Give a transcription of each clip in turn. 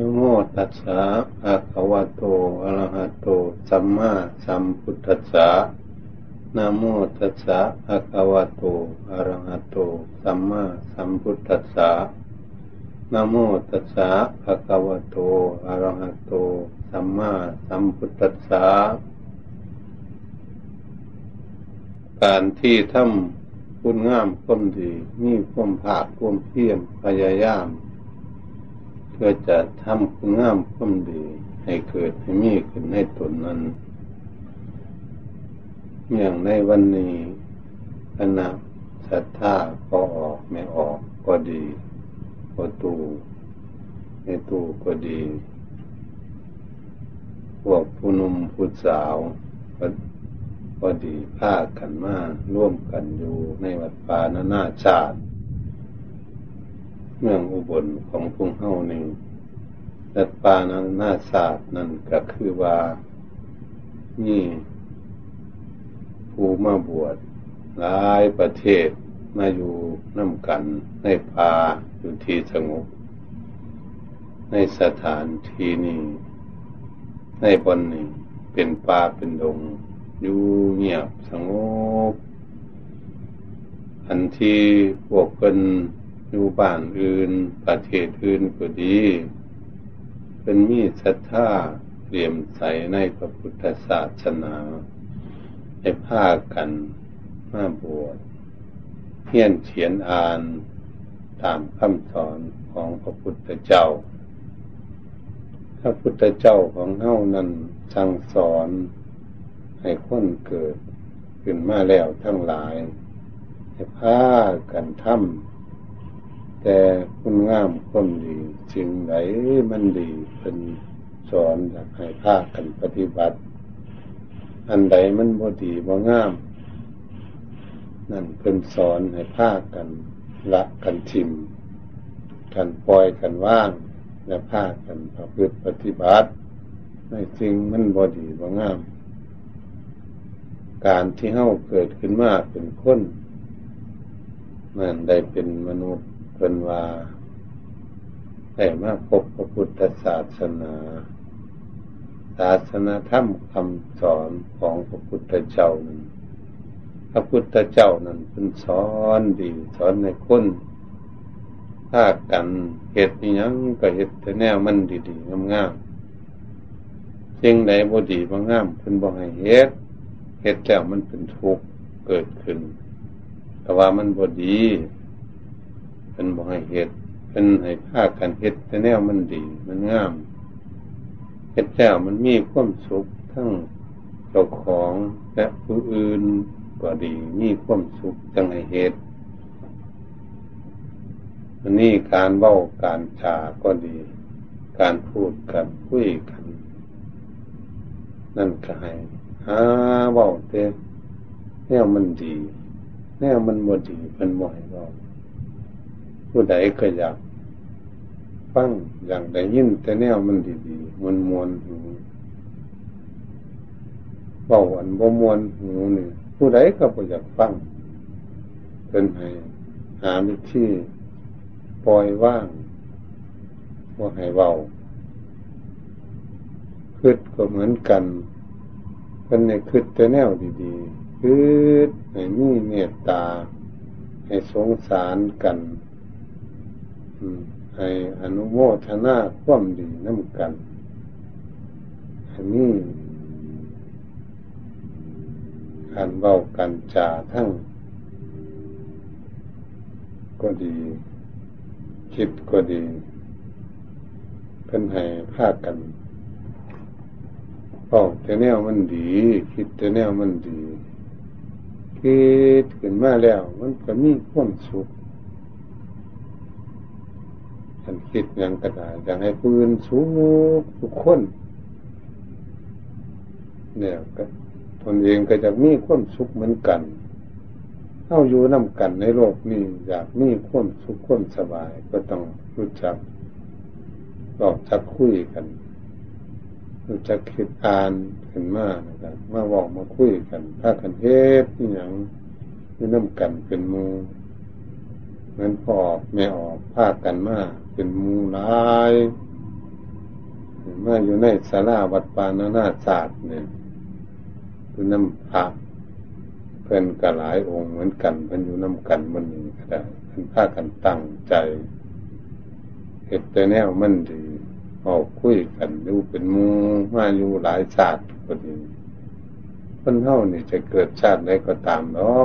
นโมตัสสะภะคะวะโต อะระหะโต สัมมาสัมพุทธัสสะนโมตัสสะภะคะวะโต อะระหะโต สัมมาสัมพุทธัสสะนโมตัสสะภะคะวะโต อะระหะโต สัมมาสัมพุทธัสสะการที่ทำคุณงามความดีมีความภาคความเพียรพยายาม พื่อจะทำคุณงามความดี ให้เกิดให้มีขึ้นในตนนั้น อย่างในวันนี้คณะศรัทธาก็ออกไม่ออกก็ดีก็ตูในตูก็ดี พวกผู้นุ่มผู้สาวก็ก็ดีพากันมาร่วมกันอยู่ในวัดป่านานาชาติ เมืองอุบลของพุงเฮานี่วัดป่านานาชาตินั่นก็คือว่านี่ผู้มาบวชหลายประเทศมาอยู่น้ำกันในป่าอยู่ที่สงบในสถานที่นี้ในบนนี้เป็นป่าเป็นดง อยู่เงียบสงบอันที่พวกเป็น อยู่บ้านอื่น ประเทศอื่นก็ดี เป็นมีศรัทธาเรียมใสในพระพุทธศาสนาให้พากันมาบวชเพียนเขียนอ่านตามคำสอนของพระพุทธเจ้า พระพุทธเจ้าของเฮานั้นสั่งสอน ให้คนเกิดขึ้นมาแล้วทั้งหลาย ให้พากันทำ แต่คุณงามคนดีสิ่งไหนมันดีเป็นสอนอยากให้พาคกันปฏิบัติ อันใดมันบ่ดีบ่งาม นั่นเป็นสอนให้ภาคกันละกันทิม กันปล่อยกันว่าง และภาคกันประพฤติปฏิบัติในจริงมันบ่ดีบ่งาม การที่เฮาเกิดขึ้นมาเป็นคนนั่นได้เป็นมนุษย์ เป็นว่าได้มาพบพระพุทธศาสนา ศาสนาธรรมคำสอนของพระพุทธเจ้านั้นพระพุทธเจ้านั้นเป็นสอนดีสอนในคนถ้ากันเหตุยังก็เหตุแต่แนวมันดีๆงามๆสิ่งไหนบ่ดีบ่งามเพิ่นบ่ให้เหตุเหตุแล้วมันเป็นทุกข์เกิดขึ้นแต่ว่ามันบ่ดี เพิ่นบ่ให้เหตุเพิ่นให้ภาคกันเหตุแต่แนวมันดี มันงามเห็ดแล้วมันมีความสุขทั้งเจ้าของและผู้อื่นก็ดีมีความสุขจังไอเหตุอันนี้การเบ้าการจาก็ดี การพูดกันคุยกัน นั่นก็ให้หาเบ้าเต้แนวมันดี แนวมันบ่ดีเป็นบ่อยเรา ผู้ใดก็อยากฟังอย่างได้ยินแต่แนวมันดีๆมันมวนหูเบาอันบ่มวนหูนี่ผู้ใดก็บ่อยากฟังเป็นให้หาวิธีปล่อยว่างว่าให้เบาคืดก็เหมือนกันเป็นในคืดแต่แนวดีๆคืดให้มีเมตตา ให้สงสารกัน ให้อนุโมทนาความดีน้ำกัน อันนี้การเบ้ากันจาทั้ง ก็ดี คิดก็ดี เพิ่นให้ภาคกันเบาแต่แนวมันดี คิดแต่แนวมันดี คิดขึ้นมาแล้ว มันก็มีความสุข ท่านคิดอย่างกระดาษอยากให้ปืนสูงทุกคน เนี่ยก็ตนเองก็จะมีความสุขเหมือนกันเข้าอยู่น้ากันในโลกนี้อยากมีความสุขความสบาย ก็ต้องรู้จักบอกจักคุยกัน รู้จักคิดอ่านขึ้นมานะครับมาบอกมาคุยกันถ้ากันเฮ็ดอย่างนี่น้ากันเป็นมูเห มือนพ่อออกแม่ออกพากันมาเป็นมูลายมาอยู่ในสาราวัดปานานาศาสตร์เนี่ยคือน้ำพระเพื่อนกหลายองค์เหมือนกันเพื่อนอยู่น้ำกันมันนี่ก็ได้เพื่อนพากันตั้งใจเหตุแต่แนวมันดีออกคุยกันดูเป็นมูมาอยู่หลายชาติก็ดีคนเท่านี่จะเกิดชาติใดก็ตามเนาะ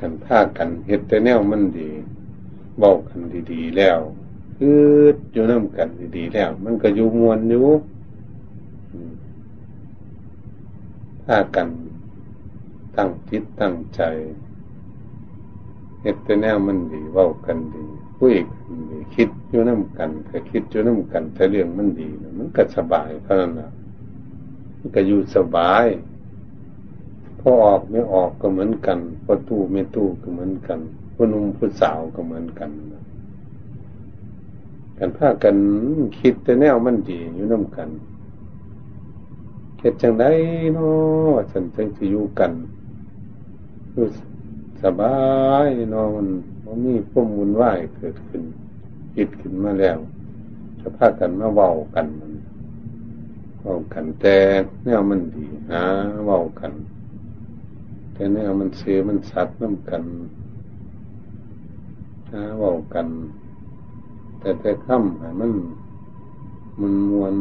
ฉันพากันเหตุแต่แนวมันดีบอกกันดีๆแล้วคืออยู่น้ำกันดีๆแล้ว มันก็อยู่มวลอยู่ถ้ากันตั้งจิตตั้งใจเฮ็ดแต่แนวมันดีเว้ากันดีคุยกันดีคิดอยู่น้ำกันก็คิดอยู่น้ำกันแต่เรื่องมันดี มันก็สบายเท่านั้นแหละมันก็อยู่สบาย พอออกไม่ออกก็เหมือนกันพอตู้ไม่ตู้ก็เหมือนกันพอนุ่มผู้สาวก็เหมือนกันกันพากันคิดแต่แนวมันดีอยู่น้ำกันเกิดจังไดเนาะฉันจังสิอยู่กันรู้สบายเนาะมันมันมีพุ่มมุนไหวเกิดขึ้นคิดขึ้นมาแล้วจะพากันมาเว้ากันมันเว้ากันแต่แนวมันดีหาเว้ากัน แต่แนวมันเสียมันสัตว์น้ำกันหาเว้ากัน แต่แต่ค่ำให้มันมันมวน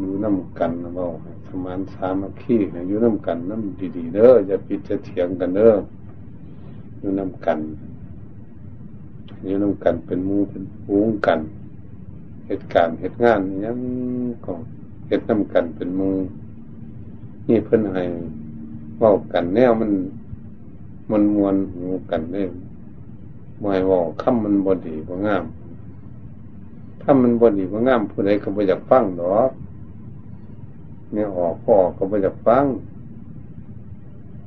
อยู่น้ำกันเบาสมานสามัคคีอยู่น้ำกันน้ำดีๆเด้อจะปิดจะเถียงกันเด้ออยู่น้ำกันอยู่น้ำกันเป็นมูเป็นฟูงกันเหตุการณ์เหตุงานยังก็เหตุน้ำกันเป็นมูนี่เพิ่นให้ ว้ากันแนวมันมันมวนหูกันเนี่ยมวยว่าคำมันบดีบ่งามถ้ามันบดีว่างามผู้ใดก็บ่อยากฟังหรอกเนี่ยออกพ่อก็บ่อยากฟัง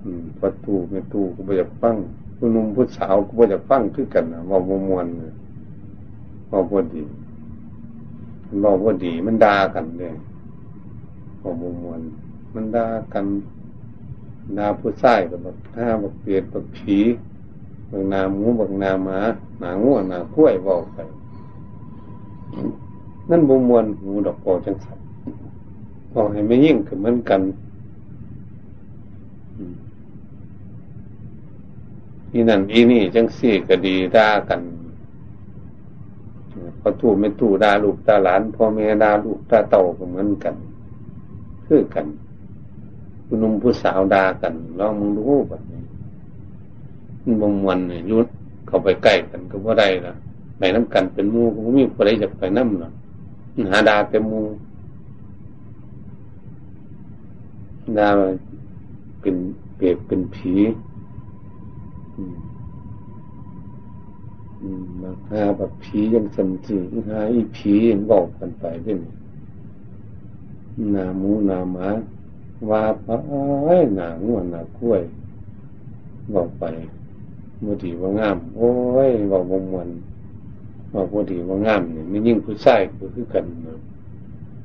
อืมประตูไม่ตู้ก็บ่อยากฟังผู้นุ่มผู้สาวก็บ่อยากฟังคือกันนะว่าบ่มวนว่าบ่ดีว่าบ่ดี มันด่ากันเลยว่าบ่มวนมันด่ากัน ด่าผู้ชายก็บอกถ้าบอกเปลี่ยนบอกผีบางนาหมูบางนาหมาหนาง่วหนากล้วยบอกไปนั่นบุมวนหูดอกโอจังสันพอให้ไม่ยิ่งก็เหมือนกันอีนั่นอีนี่จังสี่ก็ดีด่ากันพอตู้ไม่ตู้ด่าลูกด่าหลานพ่อแม่ด่าลูกด่าเต่าก็เหมือนกัน คือกัน ผู้นุ่มผู้สาวด่ากันลองมึงดูแบบนี้มันบมวนเนี่ยยุดเข้าไปใกล้กันก็ว่าได้ละไปน้ำกันเป็นมูก็มีคนใดจะไปน้ำหรอหาดาเป็นมูดาเป็นเปรตเป็นผีมาหาแบบผียังสมจริงหาอีผียังบอกกันไปด้วยนามูนามา ว่าไปหนาง่วนหนากล้วยบอกไปมือดีว่างาม โอ้ยบอกวงมันว่าพอดีว่างามเนี่ยไม่ยิ่งผู้ชายก็คือกัน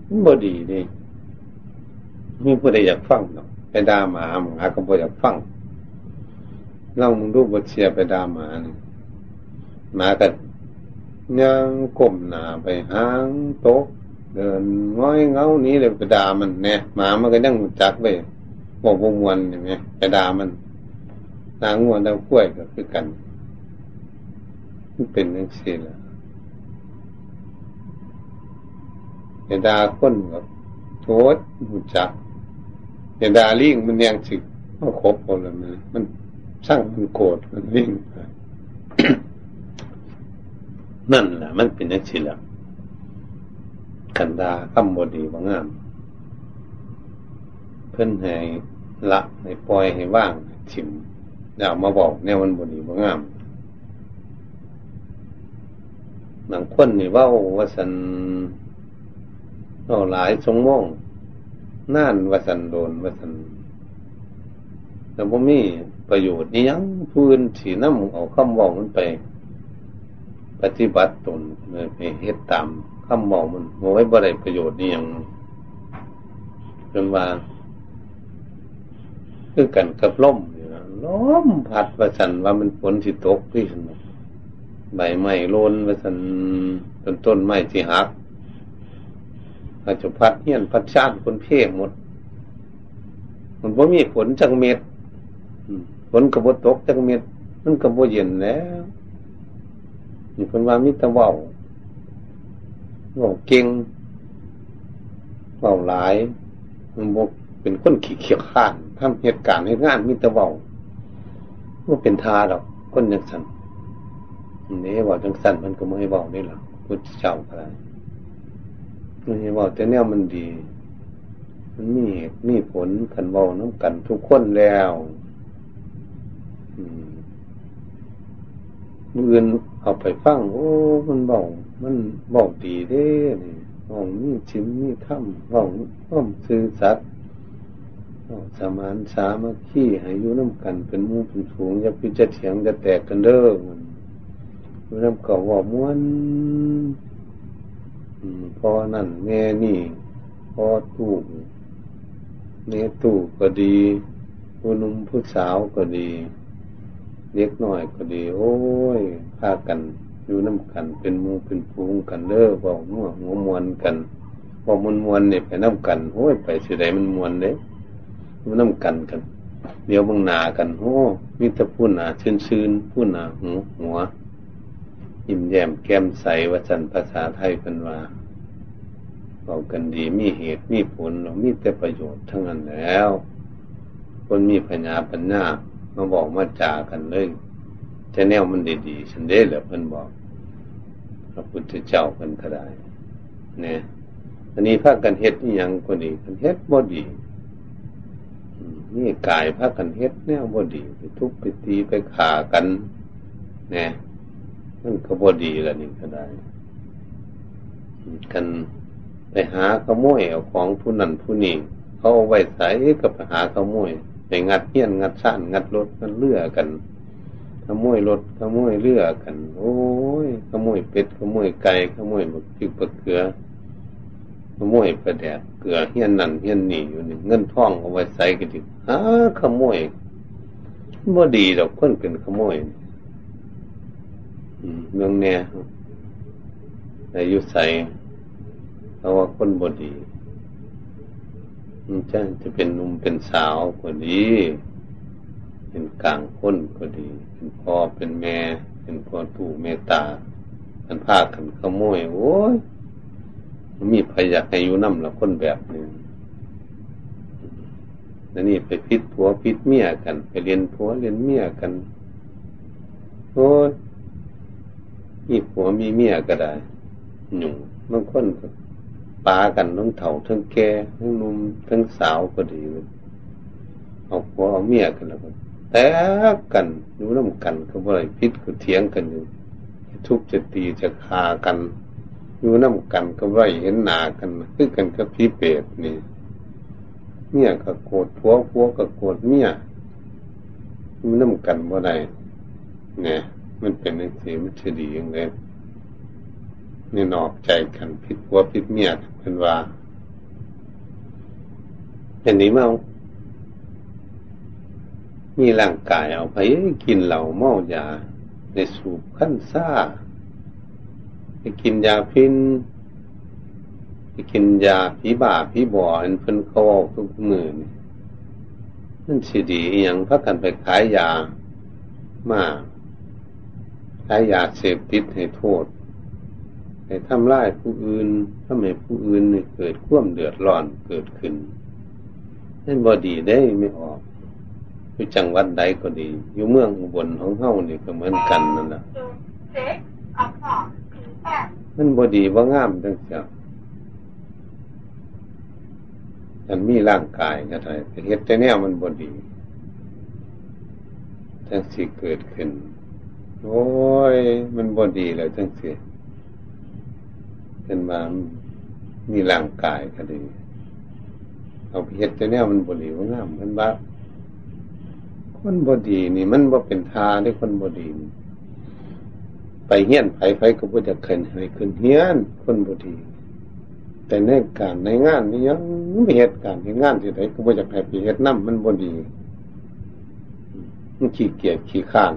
มันบ่ดีนี่มีผู้ใดอยากฟังเนาะไปด่าหมาหมาก็บ่อยากฟังเล่ามึงดูบทเชียไปด่าหมาเนี่ยหมากันยังก้มหน้าไปหางโต๊ะ เดินง้อยเงานี้เลยไปด่ามันเนี่ยหมามันก็ยั่งจักไปบอกวงวนเห็นไหมไปด่ามันนางงวนนางกล้วยก็คือกันมันเป็นอย่างนี้แหละเดาคนกับโทษหูจักเดาลิงมันยังสิมันครบหมดเลยมันมันสร้างมันโกรธมันลิงนั่นแหละมันเป็นอย่างนี้แหละ กันดาคำบดีว่างาม เพื่อนให้ละให้ปล่อยให้ว่างชิมอย่ามาบอกแนวมันบดีว่างามหนังคนนี่ว่าว่าสันเอาหลายสงมองน่านวสันโดนวสันแต่พอมีประโยชน์นี่ยังพื้นถีน้ำเอาคำบอกมันไป ปฏิบัติตนไปเฮ็ดตาม คำบอกมันโอ้ยบ่ได้ประโยชน์นี่ยังจนว่าคือกันกับล่มล้มพัดวสันว่ามันฝนสิตกที่สนใบไม้โลนวสันต้นต้นไม้ที่หักอาจจะพัดเฮียนพัดชาติคนเพ่หมด มันว่ามีฝนจังเม็ดฝนกระบตกจังเม็ดมันกระบเย็นแล้วมีคนว่ามิตรเว้า เว้าเก่งเว้าหลายมันบกเป็นคนขี้เขียวข้านทำเหตุการณ์ให้งานมิตรเว้าว่าเป็นทาดอกคนยังสันนี่ว่าจังสันมันก็ไม่ให้เว้าได้หรอกพุทธเจ้าอะไรไม่ให้เว้าแต่แนวมันดี มันมีเหตุมีผลขันเว้าน้ำกันทุกคนแล้วมืออื่นเอาไปฟัง โอ้ มันเบา มันเบาดีเด้นี่เบามีชิมมีถ้ำเบาอ้อมซื่อสัตว์สมานสามัคคีให้อยู่น้ำกันเป็นมู่เป็นฝูงอย่าพิจะเถียงจะแตกกันเด้อมันอยู่น้ำเก่าว่าม้วนพอนั่นแม่นี่พอตู้เนตู้ก็ดีผู้นุ่มผู้สาวก็ดีเล็กน้อยก็ดี โอ้ยพากัน อยู่น้ำกัน เป็นมูเป็นฟูงกันเด้อบอกนัวหัวมวนกันบอมวนมวนเนี่ยไปน้ำกันโอ้ยไปสิใดมันมวนเด้มันน้ำกันกัน เดี๋ยวบางหนากันโอ้มีแต่พูดหนาชื้นชื้นพูดหนาหูหัวยิ้มแย้มแก้มใสวจันภาษาไทยเป็นว่าบอกกันดีมีเหตุมีผลเรามีแต่ประโยชน์ทั้งนั้นแล้ว คนมีปัญญาปัญญามาบอกมาจากันเลยจะแนวมันดีๆฉันได้เหรอเพิ่นบอก พระพุทธเจ้าเพิ่นก็ได้เนี่ยอันนี้พากันเฮ็ดนี่ยังก็ดีกันเฮ็ดบ่ดีนี่กายพากันเฮ็ดแนวบ่ดีไปทุบไปตีไปขากันเนี่ยมันก็บ่ดีละนี่ก็ได้กันไปหาขโมยเอาของผู้นั้นผู้นี้เขาเอาไว้ใส่กับหาขโมยไปงัดเฮี้ยนงัดซ่านงัดรถงัดเลือกัน ขโมยรถขโมยเลือกัน โอ้ยขโมยเป็ดขโมยไก่ขโมยบักพริกบักเกลือขโมยประแดดเกลือเฮี้ยนนั่นเฮี้ยนนี่อยู่นี่เงินทองเอาไว้ใส่กันดิฮะขโมยบ่ดีดอกคนเป็นขโมยเมืองแน่อายุใส่เพราะว่าคนบ่ดีจะจะเป็นหนุ่มเป็นสาวก็ดี เป็นกลางคนก็ดี เป็นพ่อเป็นแม่ เป็นพ่อตู่เมตตาเป็นภาคกันขโมยโอ้ยมีพยากให้อยู่น้ำละคนแบบนี้แล้วนี่ไปพิษผัวพิษเมียกัน ไปเรียนผัวเรียนเมียกัน โอ้ยมีผัวมีเมียก็ได้หนุ่มบางคนก็ปากันทั้งเถ่าทั้งแก่ทั้งนุ่มทั้งสาวก็ดี เอาผัวเอาเมียกันแล้วกัน แต่กันอยู่น้ำกันก็บ่ไรพิษก็เถียงกันอยู่ทุกจะตีจะคากันอยู่น้ำกันก็ไรเห็นหนากันคือกันกับพี่เปรตนี่เมียก็โกรธผัวผัวก็โกรธเมียมันน้ำกันบ่ไรเนี่ย มันเป็นอย่างนี้มันจะดีอย่างไรนี่นอกใจกันผิดหัวผิดเมียเป็นว่าอย่างนี้เมา มีร่างกายเอาไปกินเหล่าเมายาในสูบขั้นซ่าไปกินยาพินไปกินยาผีบาผีบ่ออันเพิ่นเขาเอาทุกมือนี่นั่นสิดีอย่างพักกันไปขายยามาขายยาเสพติดให้โทษให้ทำร้ายผู้อื่นทำให้ผู้อื่นเนี่ยเกิดข่วมเดือดร้อนเกิดขึ้นนั่นบอดีได้ไม่ออก อยู่จังหวัดใดก็ดี อยู่เมืองบลของเฮานี่ก็เหมือนกันนั่นแหละมันบอดีว่างามจังเสียฉันมีร่างกายก็ได้แต่เฮ็ดแต่แนวมันบอดีทั้งสิเกิดขึ้น โอ้ย มันบอดีเลยทั้งสิเป็นมามีร่างกายก็ดีเอาเห็ดแต่เนี้ยมันบดีว่างามมันว่า คนบดีนี่ มันบ่เป็นทาได้คนบดีไปเฮี้ยนไผไผก็บ่จะขึ้นให้ขึ้นเฮี้ยน คนบดี แต่ในการในงานนี่ยังม่เหตุการณ์ในงานที่ไหนก็บ่จะให้ไปเฮ็ดน้ำมันบดีมันขี้เกียจขี้ข้าน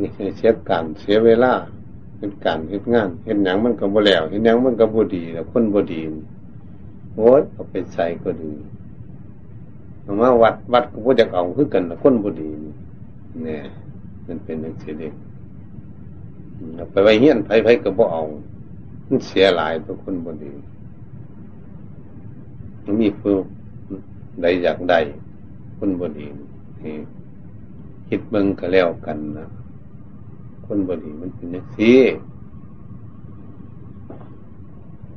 นี่เสียการเสียเวลาเฮ็ดการเฮ็ดงานเฮ็ดหยังมันก็บ่แล้วเฮ็ดหยังมันก็บ่ดีแล้วคนบ่ดีโอ้ยเอาไปใส่ก็ดี มาวัดวัดก็บ่จักเอาคือกันคนบ่ดีเนี่ยมันเป็นจังซี่เด้ไปไว้เฮียนไผๆก็บ่เอามันเสียหลายตัวคนบ่ดีมันมีผู้ใดอยากได้คนบ่ดีนี่คิดเบิ่งก็แล้วกันนะคนบ่ดีมันเป็นจังซี่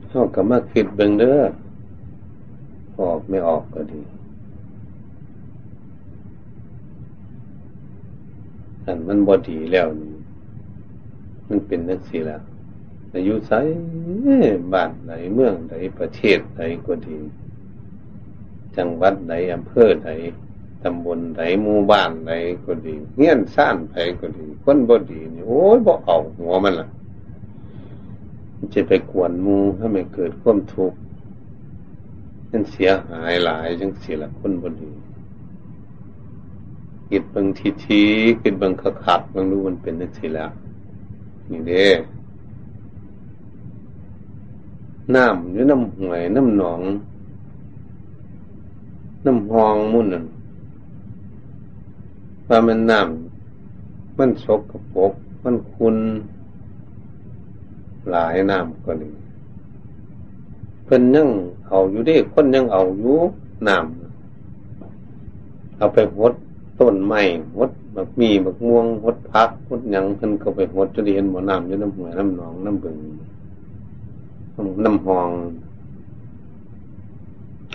เฮาก็มาคิดเบิ่งเด้อออกไม่ออกก็ดี อันมันบ่ดีแล้วนี่มันเป็นจังซี่แล้วอายุไสบ้านไหนเมืองไหนประเทศไหนก็ดี จังหวัดไหนอำเภอไหนตำบลไหนหมู่บ้านไหนก็ดีเงี้ยนซ่านไผก็ดี คนบ่ดีนี่โอ้ยบ่เอาหัวมันล่ะมันจะไปกวนมูให้มันเกิดความทุกข์นั่นเสียหายหลายจังเสียละคนบ่ดี คิดบางทีทีคิดบางขัดบางรู้มันเป็นนักสิแล้วนี่เด้น้ำหรือน้ำห่วยน้ำหนอง น้ำหองมุ่นนั่นว่ามันน้ำมันสกกระปกมันคุณหลายน้ำก็ดีเพิ่นยังเอาอยู่ดิคนยังเอาอยู่น้ำเอาไปหด ต้นไม้หดแบบมีแบบม่วงหดพักหดหยังเพิ่นก็ไปหดจะเห็นบ่อน้ำอยู่น้ำหัวน้ำหนองน้ำบึงน้ำหอง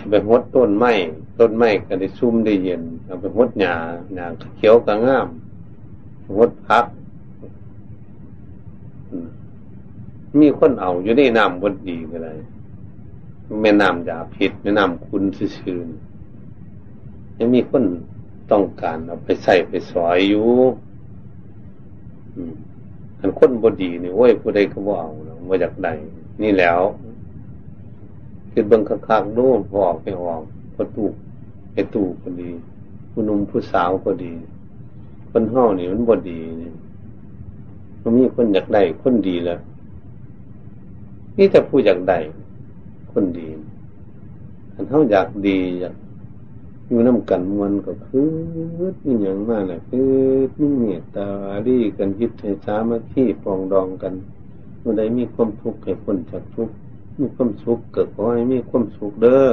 ไปหดต้นไม้ต้นไม้ก็ได้ซุ่มได้เย็นเอาไปหดหญ้าหญ้าเขียวก็งามหดพัก มีคนเอาอยู่ในน้ำบดดีก็ได้แม่น้ำยาพิษแม่น้ำคุณซื่อๆยังมีคน ต้องการเอาไปใส่ไปสอยอยู่อันคนบดีนี่โอ้ยผู้ใดก็บ่เอาว่าจากใดนี่แล้วคือเบิ่งคักๆดูพอออกไปออกประตูไอ้ตู้ก็ดี ผู้นุ่มผู้สาวก็ดี คนเฮานี่มันบ่ดีนี่มันมีคนอยากได้คนดีแล้วนี่แต่ผู้อยากได้คนดีอันเฮาอยากดีอยาก อยู่น้ำกันมวลก็คือนี่อย่างมากเลยคือนี่เมตตาดีกันยึดให้สามัคคีปองดองกันเมื่อใดมีความทุกข์ให้พ้นจากทุกข์มีความสุขเกิดขอให้มีความสุขเด้อ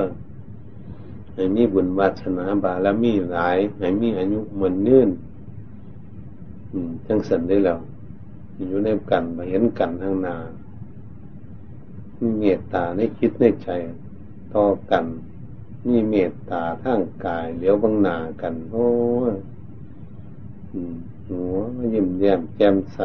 ให้มีบุญวาสนาบารมีหลายให้มีอายุเหมือนเนื่นจังสันได้แล้วอยู่ในกันมาเห็นกันทางนาเมตตาในคิดในใจต่อกัน มีเมตตาทางกายเหลียวบังนากัน โอ้หัวยิ้มแย้มแจ่มใส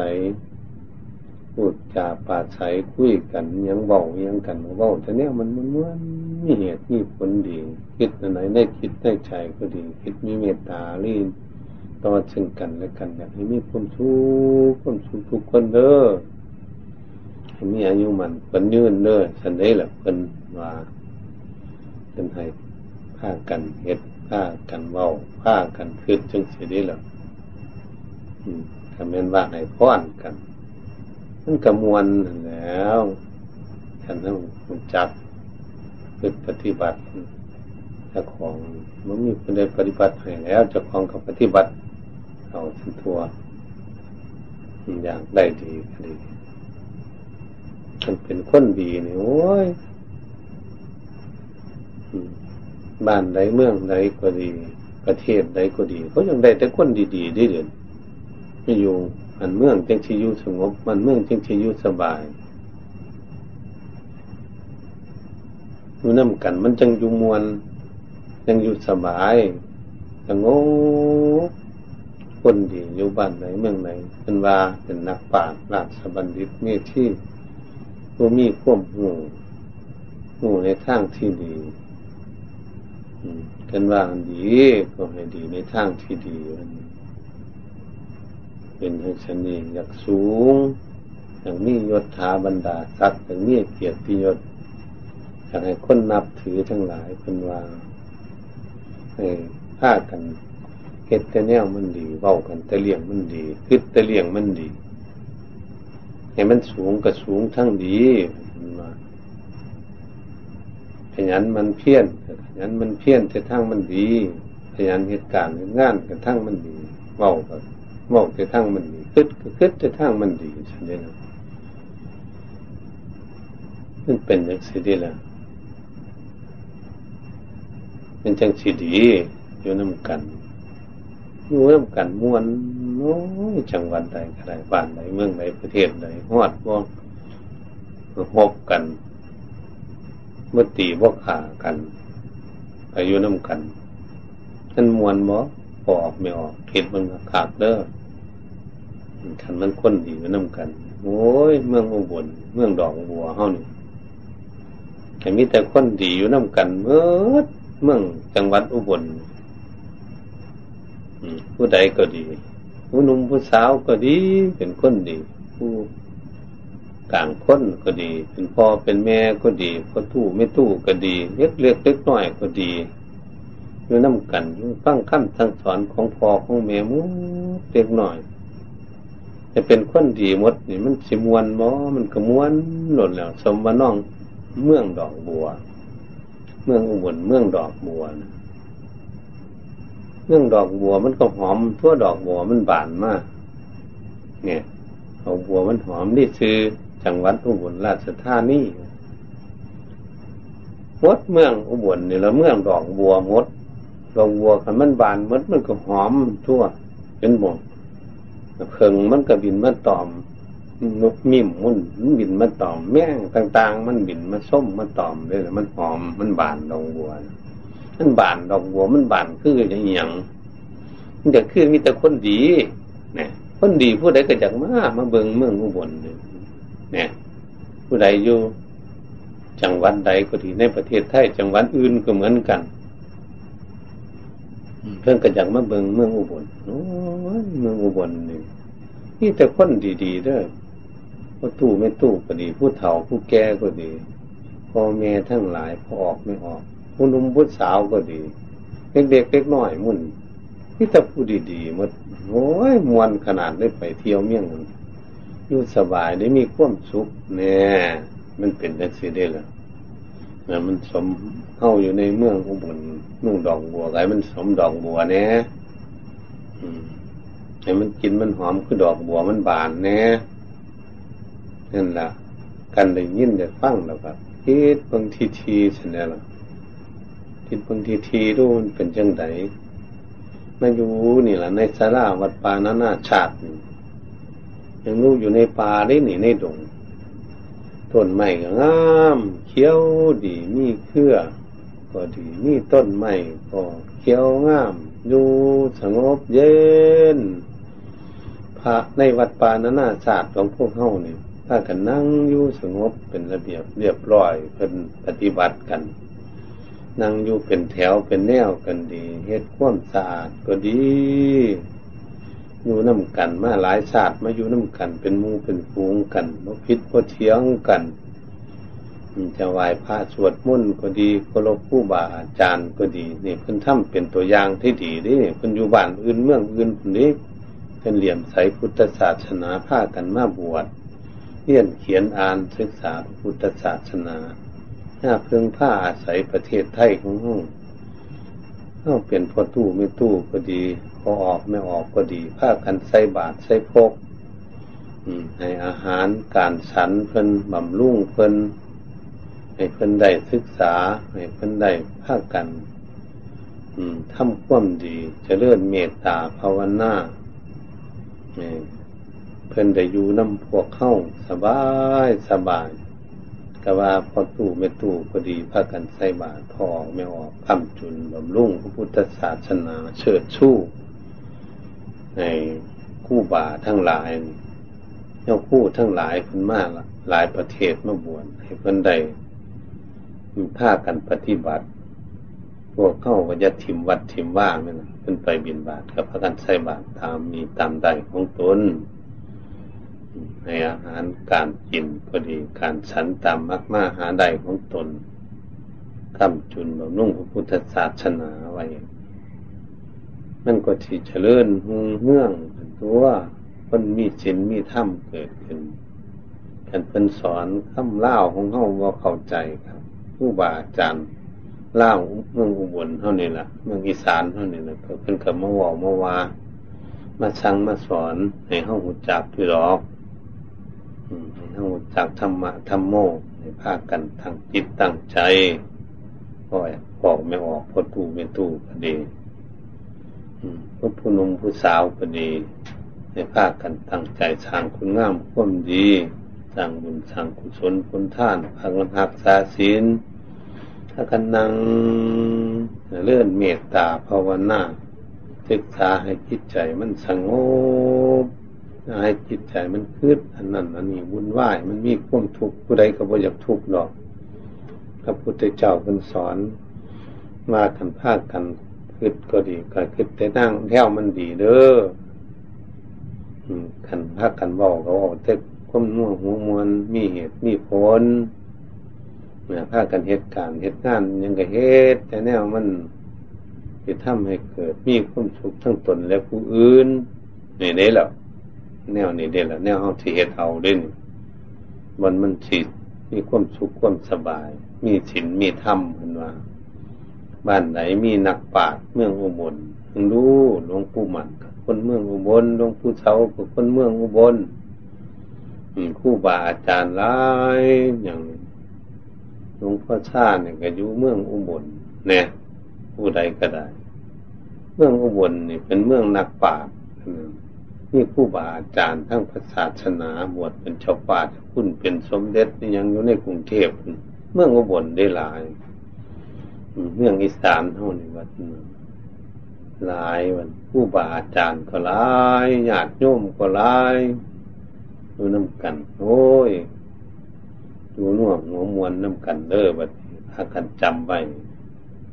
พูดจาปาใสคุยกันยังเบายังกันเบาแต่เนี้ยมันมันมันมีเหตุมีผลดี คิดอะไหนได้คิดได้ใจก็ดี คิดมีเมตตาลีนต่อซึ่งกันและกันอยากให้มีความสุขความสุขทุกคนเด้อให้มีอายุมันเป็นยืนเด้อฉันได้แหละเป็นว่าเป็นให้ ผ้ากันเห็ดผ้ากันเบาผ้ากันคืดจึงสียได้หรอทำเป็นว่าให้พ้อนกันมันกระมวลแล้วฉันต้องจับคือปฏิบัติเจ้าของมันมีคนได้ปฏิบัติให้แล้วเจ้าของกับปฏิบัติเอาทั้งทัวอย่างได้ดีก็ดีมันเป็นคนดีนี่โอ้ย บ้านใดเมืองใดก็ดี ประเทศใดก็ดีเขายังได้แต่คนดีๆได้เดือนไม่อยู่มันเมืองจึงชีอยู่สงบ มันเมืองจึงชีอยู่สบายอยู่น้ำกัน มันจังอยู่มวลยังอยู่สบายสงบคนดีอยู่บ้านไหนเมืองไหนเป็นว่าเป็นนักปราชญ์ราชบัณฑิตมีที่ผู้มีควบหูหูในทางที่ดี กันว่าดีก็ให้ดีในทางที่ดีเป็นให้ชนีอยากสูงอย่างมียศถาบรรดาศักดิ์อย่างมีเกียรติยศอยากให้คนนับถือทั้งหลายเป็นว่าให้ฆ่ากันเฮ็ดแต่แนวมันดีเว้ากันแต่เลี้ยงมันดีคิดแต่เลี้ยงมันดีให้มันสูงก็สูงทั้งดี ยันมันเพี้ยนขยันมันเพี้ยนแต่ทั้งมันดีขยันเหตุการณ์งานกระทั่งมันดีเมาก็เมาแต่ทั้งมันดีคิดก็คิดแต่ทั้งมันดีฉันเด้นะมันเป็นอย่างสิดีละเป็นจังสิดีอยู่น้ำกันอยู่น้ำกันม้วนโอ้ยจังหวัดใดก็ได้บ้านใดเมืองใดประเทศใดฮอดบ่หบกัน เมื่อตีบ่ขากันอายุน้ำกันนั่นมวนบ่พอออกไม่ออกคิดมันขาดเด้อทันมันคนดีอยู่น้ำกัน โอ้ย เมืองอุบลเมืองดอกบัวเฮานี่แต่มีแต่คนดีอยู่น้ำกันเมื่อเมืองจังหวัดอุบลผู้ใดก็ดี ผู้หนุ่มผู้สาวก็ดี เป็นคนดี ผู้ กลางคนก็ดี เป็นพ่อเป็นแม่ก็ดีพ่อตู้ไม่ตู้ก็ดี เล็กเล็กเล็กน้อยก็ดีอยู่น้ำกันอยู่ฟังคำสั่งสอนของพ่อของแม่มูเล็กน้อยจะเป็นคนดีหมดนี่มันสิมวนบ่มันก็มวนหล่นแล้ว สมว่าน้องเมืองดอกบัว เมืองอุบลเมืองดอกบัวนะเมืองดอกบัวมันก็หอมทั่วดอกบัวมันบานมาก เนี่ยดอกบัวมันหอมนี่คือ จังหวัดอุบลราชธานีมดเมืองอุบลนี่แล้วเมืองดอกบัวมดดอกบัวคันมันบานมดมันก็หอมทั่วเป็นบ่เพิงมันก็บินมาตอมนกมิ่มมุ่นมันบินมาตอม แม่งต่าง ๆ มันบินมาส้มมาตอมเลยมันหอมมันบานดอกบัวมันบานดอกบัวมันบานคืออย่างอย่างมันจะคือมีแต่คนดีเนี่ยคนดีผู้ใดก็จากมามาเบิงเมืองอุบลเนี่ย ผู้ใดอยู่จังหวัดใดก็ดีในประเทศไทยจังหวัดอื่นก็เหมือนกันเพื่อนก็อยากมาเบิงเมืองอุบลโอ้ยเมืองอุบลนี่นี่แต่คนดีๆเด้อผู้ตู้ไม่ตู้ก็ดี ผู้เฒ่าผู้แก่ก็ดีพ่อแม่ทั้งหลายพอออกไม่ออก ผู้นุ่มผู้สาวก็ดีเด็กๆเล็กน้อยมุ่นนี่แต่ผู้ดีๆหมดโอ้ยมวนขนาดได้ไปเที่ยวเมี่ยง อยู่สบายได้มีความสุขเนี่ยมันเป็นได้สิได้ละนะมันสมเข้าอยู่ในเมืองอุบลเมืองดอกบัวไงมันสมดอกบัวเนี่ยให้มันกินมันหอมคือดอกบัวมันบานเนี่ยนั่นแหละกันได้ยินได้ฟังแล้วครับคิดบางทีทีฉันนี่ยละคิดบางทีทีรู้มันเป็นจังไดมาอยู่นี่แหละในสาราวัดปานานาชาติ ยังรู้อยู่ในป่าได้หนีในดงต้นไม้ก็งามเขียวดีมีเครือก็ดีมีต้นไม้ก็เขียวงามอยู่สงบเย็นพระในวัดป่านานาศาสตร์ของพวกเฮาเนี่ยถ้ากันนั่งอยู่สงบเป็นระเบียบเรียบร้อยเป็นปฏิบัติกัน นั่งอยู่เป็นแถวเป็นแนวกันดีเฮ็ดความสะอาดก็ดี อยู่น้ำกัน มาหลายชาติมาอยู่น้ำกัน เป็นมูเป็นฟูงกันมาพิษมาเทียงกันจะไหว้พระสวดมนต์ก็ดีก็รบผู้บาอาจารย์ก็ดีนี่เพิ่นทำเป็นตัวอย่างที่ดีนี่เพิ่นอยู่บ้านอื่นเมืองอื่นคนนี้เพิ่นเหลี่ยมใสพุทธศาสนาผ้ากันมาบวชเรียนเขียนอ่านศึกษาพุทธศาสนาหน้าเพิ่งผ้าอาศัยประเทศไทยของห้อง ต้องเป็นพอตู้ไม่ตู้ก็ดี พอออกไม่ออกก็ดีผ้ากันใส่บาทใส่พกให้อาหารการฉันเพิ่นบำรุงเพิ่นให้เพิ่นได้ศึกษา ให้เพิ่นได้ภาคกันทำความดีจะเลื่อนเมตตาภาวนาเพิ่นได้อยู่น้ำพวกเข้าสบายสบาย ก็ว่าพอตู้ไม่ตู้ก็ดีพากันใส่บาตรพอไม่ออกคำจุนบำรุงพระพุทธศาสนาเชิดชู้ในคู่บาทั้งหลายเจ้าคู่ทั้งหลายคนมากหลายประเทศมาบวชให้เพิ่นได้ผ้ากันปฏิบัติ พวกเข้าก็จะทิมวัดทิมว่าไม่นะเพิ่นไปบินบาทกับพระกันใส่บาตรตามมีตามใดของตน ให้อาหารการกินก็ดีการฉันตามมากมาหาใดของตนคำจุนบำนุ่งพระพุทธศาสนาไว้มันก็ที่เจริญหงเฮื่องตัวคนมีศีลมีธรรมเกิดขึ้นกันเป็นสอนคำเล่าของเฮาว่าเข้าใจครับ ผู้บาอาจารย์เล่าเมืองอุบลเท่านี้ละเมืองอีสานเท่านี้ละก็เป็นกับมาว่ามาว่ามาสั่งมาสอนให้เฮาหูจักพี่หรอก เฮาจักธรรมะธรรมโมให้พากันทางจิตตั้งใจพ่ออกไม่ออกพอตู้ไม่ตู้ก็ดีพวกผู้นุ่มผู้สาวก็ดีให้พากันตั้งใจสร้างคุณงามความดีสร้างบุญสร้างกุศลผลท่านพากันหักษาศีลถ้ากันนั่งเลื่อนเมตตาภาวนาศึกษาให้จิตใจมันสงบ ให้จิตใจมันคืดอันนั้นอันนี้วุ่นวายมันมีความทุกข์ผู้ใดก็บ่อยากทุกข์หรอกพระพุทธเจ้าเป็นสอนมากันภาคกันคืดก็ดีก็คืดแต่นั่งแถวมันดีเด้อขันภาคกันบอกเขาบอกแต่ความน่วงหัวมวลมีเหตุมีผลเนี่ยภาคกันเหตุการณ์เหตุงานยังก็เหตุแต่แนวมันจะทำให้เกิดมีความสุขทั้งตนและผู้อื่นนี่ได้แล้ว แนวนี้ได้แล้วแนวเอาที่เหตุเอาเด่นมันมันสิมีความสุขความสบาย มีศีลมีธรรมเป็นว่าบ้านไหนมีนักปราชญ์เมืองอุบลรู้หลวงปู่มันคนเมืองอุบลหลวงปู่เสาก็คนเมืองอุบลคู่บาอาจารย์หลายอย่างหลวงพ่อชาเนี่ยก็อยู่เมืองอุบลเนี่ยผู้ใดก็ได้ เมืองอุบลนี่เป็นเมืองนักปราชญ์ นี่ผู้บาอาจารย์ทั้งพระศาสนาบวชเป็นชาวป่าคุณเป็นสมเด็จนี่ยังอยู่ในกรุงเทพเมืองอุบลได้หลายเมืองอีสานเท่านี้วัดหลายวันผู้บาอาจารย์ก็หลายญาติโยมก็หลายดูน้ำกันโอ้ยดูน่วงหัวมวลน้ำกันเด้อบัดพากันจำไว้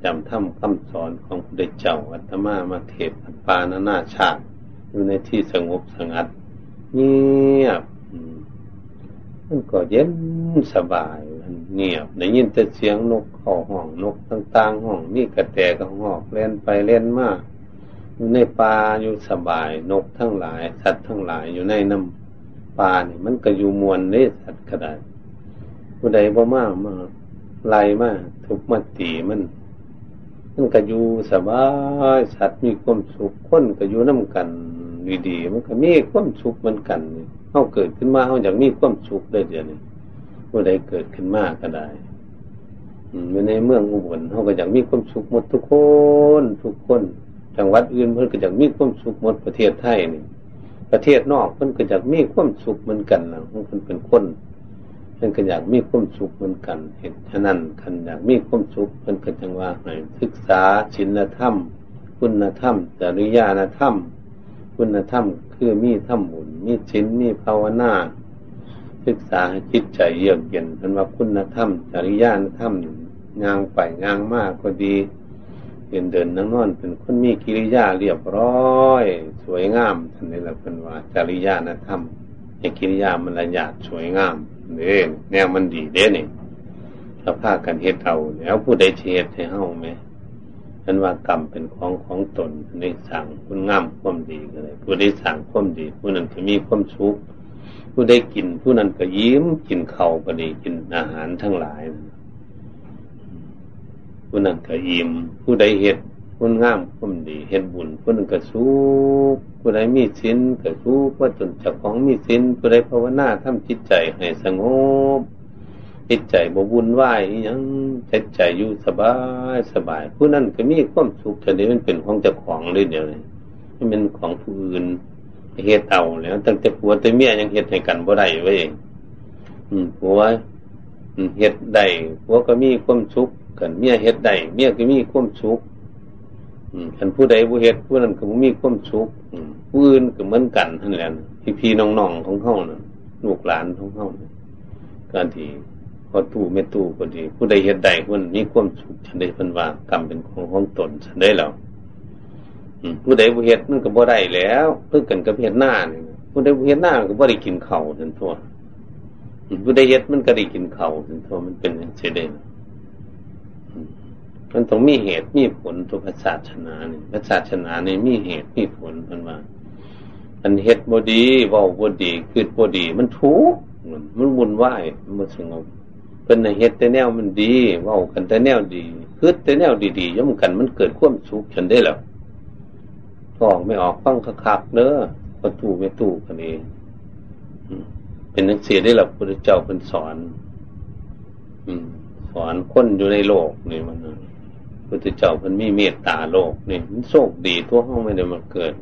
จำถ้ำคำสอนของพระเจ้าอัตมามาเทศปานานาชาติ อยู่ในที่สงบสงัด เงียบมันก็เย็นสบายมันเงียบได้ยินแต่เสียงนกเข้าห้องนกต่างๆห้องมีกระแตกระหอกเล่นไปเล่นมาอยู่ในป่าอยู่สบาย นกทั้งหลาย สัตว์ทั้งหลายอยู่ในน้ำป่านี่มันก็อยู่มวลนี่สัตว์ก็ได้ผู้ใดบ่มามาไล่มาทุกมาตีมันมันก็อยู่สบายสัตว์มีความสุขคนก็อยู่น้ากัน ดีๆมันก็มีความสุขเหมือนกันเขาเกิดขึ้นมาเขาอยากมีความสุขได้เดียวนี้ผู้ใดเกิดขึ้นมาก็ได้อยู่ในเมืองอุบลเขาก็อยากมีความสุขหมดทุกคนทุกคนจังหวัดอื่นเพื่อนก็อยากมีความสุขหมดประเทศไทยนี่ประเทศนอกเพื่อนก็อยากมีความสุขเหมือนกันนะเพื่อนเป็นคนเพื่อนก็อยากมีความสุขเหมือนกัน เห็นฉะนั้นคันอยากมีความสุขเพื่อนก็จังว่าให้ศึกษาศีลธรรม คุณธรรมจริยธรรม คุณธรรม คือมีธรรมบุญมีศีลมีภาวนาศึกษาให้จิตใจเยือกเย็นเป็นว่าคุณธรรม จริยธรรมงางไปงางมากก็ดีเดินเดินนั่งนอนเป็นคนมีกิริยาเรียบร้อย สวยงามท่านนี้แหละเป็นว่า จริยาธรรมให้กิริยามันละเอียดสวยงามเด้แนวมันดีเด้นี่ถ้าพากันเฮ็ดเอาแล้วผู้ใดเฮ็ดให้เฮาไหม ฉันว่ากรรมเป็นของของตนในสั่งคุณงามความดีก็เลยผู้ใดสั่งความดี ผู้นั้นจะมีความสุขผู้ใดกิน ผู้นั้นก็ยิ้มกินเข้าก็ดีกินอาหารทั้งหลาย ผู้นั้นก็อิ่มผู้ใดเฮ็ดคนงามคนดีเฮ็ดบุญ ผู้นั้นก็สู้ผู้ใดมีศีลก็สู้ว่าจนจากของมีศีลผู้ใดภาวนาทำจิตใจให้สงบ จิตใจบวุ่นวายยังจิตใจอยู่สบายสบาย ผู้นั้นก็มีความสุขแต่นี้มันเป็นของเจ้าของเลยเดียวเลยมันเป็นของผู้อื่นเฮ็ดเอาแล้วตั้งแต่ผัวแต่เมียยังเฮ็ดให้กันบ่ได้ไว้เองผัวเฮ็ดได้ผัวก็มีความสุขกันเมียเฮ็ดได้เมียก็มีความสุขคันผู้ใดผู้เฮ็ดผู้นั้นก็มีความสุขผู้อื่นก็เหมือนกันทั้งนั้นพี่พี่น้องๆของเขาน่ะลูกหลานของเขาการที่ พอตู้ไม่ตู้ก็ดี ผู้ใดเฮ็ดได้ผู้นั้นมีความสุขฉันได้พันว่ากรรมเป็นของของตนฉันได้แล้วผู้ใดผู้เฮ็ดมันก็บ่ได้แล้วเพื่อกันกับเฮ็ดหน้านี่ผู้ใดผู้เฮ็ดหน้าก็บ่ได้กินข้าวทันทั่วผู้ใดเฮ็ดมันก็ได้กินข้าวทันทั่วมันเป็นอย่างเช่นมันต้องมีเหตุมีผลตัวพระศาสนาเนี่ยพระศาสนาเนี่ยมีเหตุมีผลมันว่าอันเหตุบดีว่าบดีคือบ่ดี มันทุกข์มันมันวุ่นวายมันสงบ เป็นในเฮ็ดแต่แนวมันดีว้ากันแต่แนวดีคืดแต่แนวดีๆย่อมกันมันเกิดความสุขฉันได้แล้วออกไม่ออกฟังคักๆเน้อประตูไม่ตู้กันเองเป็นนักเสียได้หลับพระเจ้าเป็นสอน อืม สอนคนอยู่ในโลกนี่มันพระเจ้าเป็นมีเมตตาโลกนี่มันโชคดีทั่วห้องไม่ได้มาเกิด